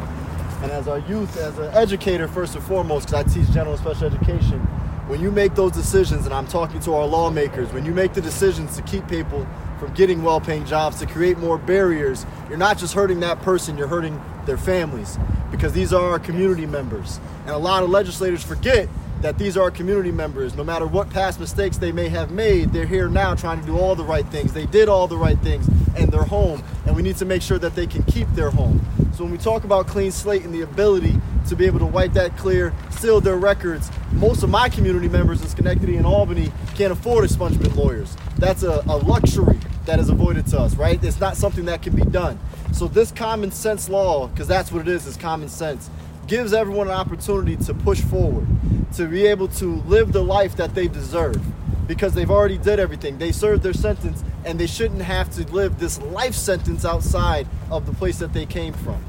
Speaker 23: And as our youth, as an educator, first and foremost, because I teach general special education, when you make those decisions, and I'm talking to our lawmakers, when you make the decisions to keep people from getting well paying jobs, to create more barriers, you're not just hurting that person, you're hurting their families because these are our community members. And a lot of legislators forget that these are our community members. No matter what past mistakes they may have made, they're here now trying to do all the right things. They did all the right things in their home, and we need to make sure that they can keep their home. So when we talk about clean slate and the ability to be able to wipe that clear, seal their records. Most of my community members in Schenectady and Albany can't afford expungement lawyers. That's a, a luxury that is avoided to us, right? It's not something that can be done. So this common sense law, because that's what it is, is common sense, gives everyone an opportunity to push forward, to be able to live the life that they deserve because they've already did everything. They served their sentence and they shouldn't have to live this life sentence outside of the place that they came from.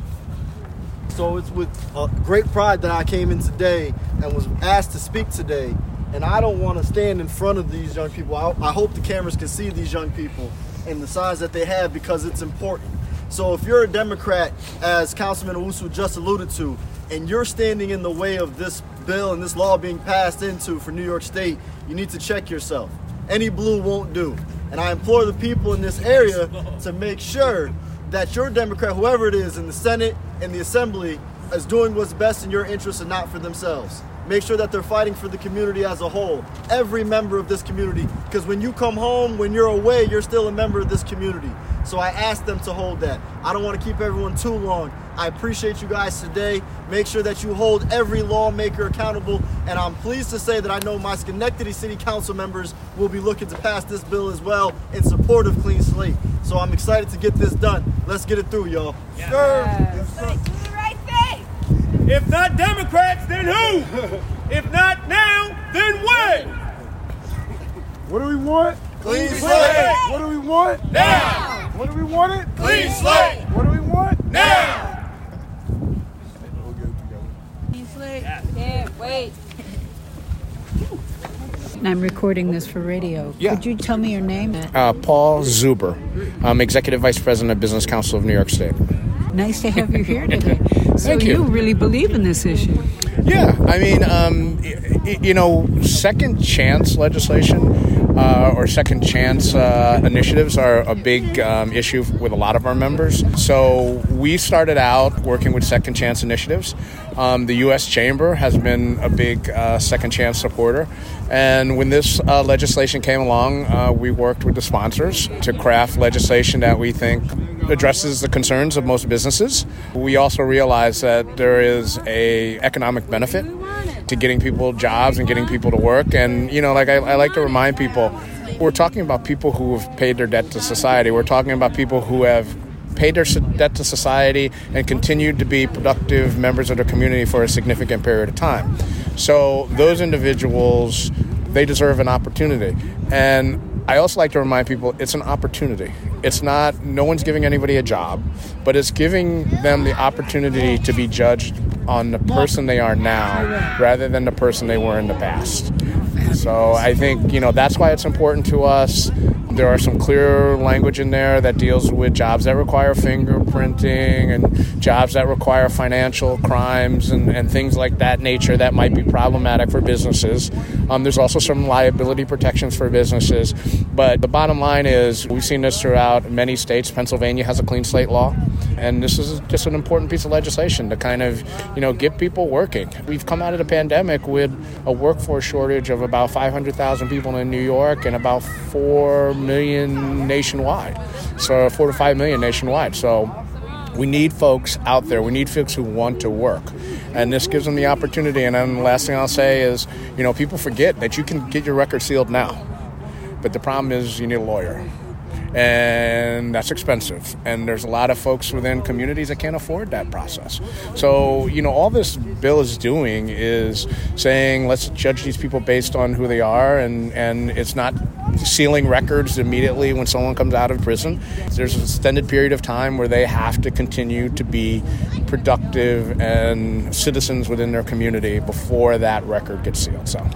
Speaker 23: So it's with uh, great pride that I came in today and was asked to speak today. And I don't want to stand in front of these young people. I, I hope the cameras can see these young people and the size that they have because it's important. So if you're a Democrat, as Councilman Owusu just alluded to, and you're standing in the way of this bill and this law being passed into for New York State, you need to check yourself. Any blue won't do. And I implore the people in this area to make sure that your Democrat, whoever it is in the Senate and the Assembly, is doing what's best in your interest and not for themselves. Make sure that they're fighting for the community as a whole, every member of this community. Because when you come home, when you're away, you're still a member of this community. So I ask them to hold that. I don't want to keep everyone too long. I appreciate you guys today. Make sure that you hold every lawmaker accountable. And I'm pleased to say that I know my Schenectady City Council members will be looking to pass this bill as well in support of Clean Slate. So I'm excited to get this done. Let's get it through, y'all.
Speaker 21: Yes, sir. Yes, sir.
Speaker 14: Do the right thing.
Speaker 21: If not Democrats, then who? if not now, then when?
Speaker 7: What do we want?
Speaker 21: Clean slate.
Speaker 7: What do we want?
Speaker 21: Now.
Speaker 7: What do we want it?
Speaker 21: Clean slate.
Speaker 7: What do we want?
Speaker 21: Now.
Speaker 12: Can't wait.
Speaker 24: And I'm recording this for radio.
Speaker 25: Yeah.
Speaker 24: Could you tell me your name?
Speaker 25: Uh, Paul Zuber. I'm Executive Vice President of Business Council of New York State.
Speaker 24: Nice to have you here today. So
Speaker 25: Thank you.
Speaker 24: really believe in this issue?
Speaker 25: Yeah, I mean, um, you know, second chance legislation uh, or second chance uh, initiatives are a big um, issue with a lot of our members. So we started out working with second chance initiatives. Um, the U.S. Chamber has been a big uh, second chance supporter. And when this uh, legislation came along, uh, we worked with the sponsors to craft legislation that we think addresses the concerns of most businesses. We also realize that there is a economic benefit to getting people jobs and getting people to work. And you know, like I, I like to remind people, we're talking about people who have paid their debt to society. We're talking about people who have paid their debt to society and continued to be productive members of their community for a significant period of time. So those individuals, they deserve an opportunity. And I also like to remind people it's an opportunity. It's not, no one's giving anybody a job, but it's giving them the opportunity to be judged on the person they are now rather than the person they were in the past. So I think, you know, that's why it's important to us. There are some clear language in there that deals with jobs that require fingerprinting and jobs that require financial crimes and, and things like that nature that might be problematic for businesses. Um, there's also some liability protections for businesses. But the bottom line is we've seen this throughout many states. Pennsylvania has a clean slate law. And this is just an important piece of legislation to kind of, you know, get people working. We've come out of the pandemic with a workforce shortage of about 500,000 people in New York and about 4 million nationwide. So 4 to 5 million nationwide. So we need folks out there. We need folks who want to work. And this gives them the opportunity. And then the last thing I'll say is, you know, people forget that you can get your record sealed now. But the problem is you need a lawyer. And that's expensive. And there's a lot of folks within communities that can't afford that process. So, you know, all this bill is doing is saying let's judge these people based on who they are. And, and it's not sealing records immediately when someone comes out of prison. There's an extended period of time where they have to continue to be productive and citizens within their community before that record gets sealed. So,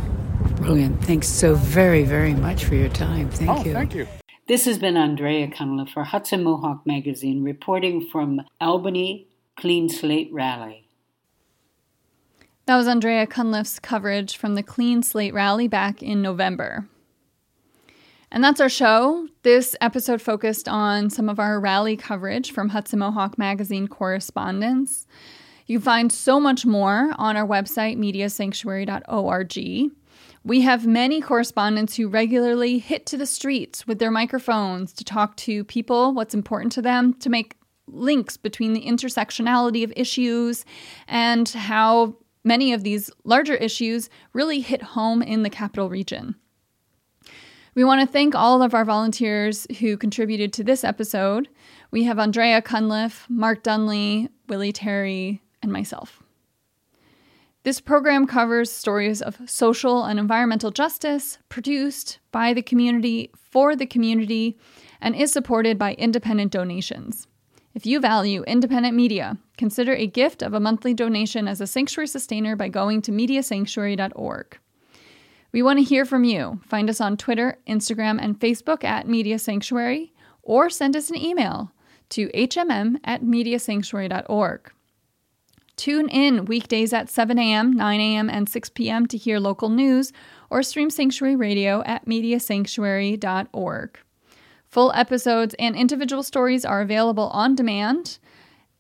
Speaker 24: Brilliant. Thanks so very, very much for your time. Thank
Speaker 25: oh,
Speaker 24: you.
Speaker 25: thank you.
Speaker 18: This has been Andrea Cunliffe for Hudson Mohawk Magazine reporting from Albany Clean Slate Rally.
Speaker 1: That was Andrea Cunliffe's coverage from the Clean Slate Rally back in November. And that's our show. This episode focused on some of our rally coverage from Hudson Mohawk Magazine correspondents. You can find so much more on our website, mediasanctuary.org. We have many correspondents who regularly hit to the streets with their microphones to talk to people, what's important to them, to make links between the intersectionality of issues and how many of these larger issues really hit home in the capital region. We want to thank all of our volunteers who contributed to this episode. We have Andrea Cunliffe, Mark Dunley, Willie Terry, and myself. This program covers stories of social and environmental justice produced by the community for the community and is supported by independent donations. If you value independent media, consider a gift of a monthly donation as a sanctuary sustainer by going to mediasanctuary.org. We want to hear from you. Find us on Twitter, Instagram, and Facebook at Media Sanctuary, or send us an email to hmm at mediasanctuary.org. Tune in weekdays at 7 a.m., 9 a.m., and 6 p.m. to hear local news or stream Sanctuary Radio at mediasanctuary.org. Full episodes and individual stories are available on demand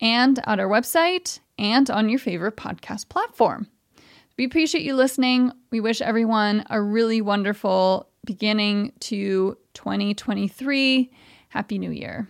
Speaker 1: and at our website and on your favorite podcast platform. We appreciate you listening. We wish everyone a really wonderful beginning to 2023. Happy New Year.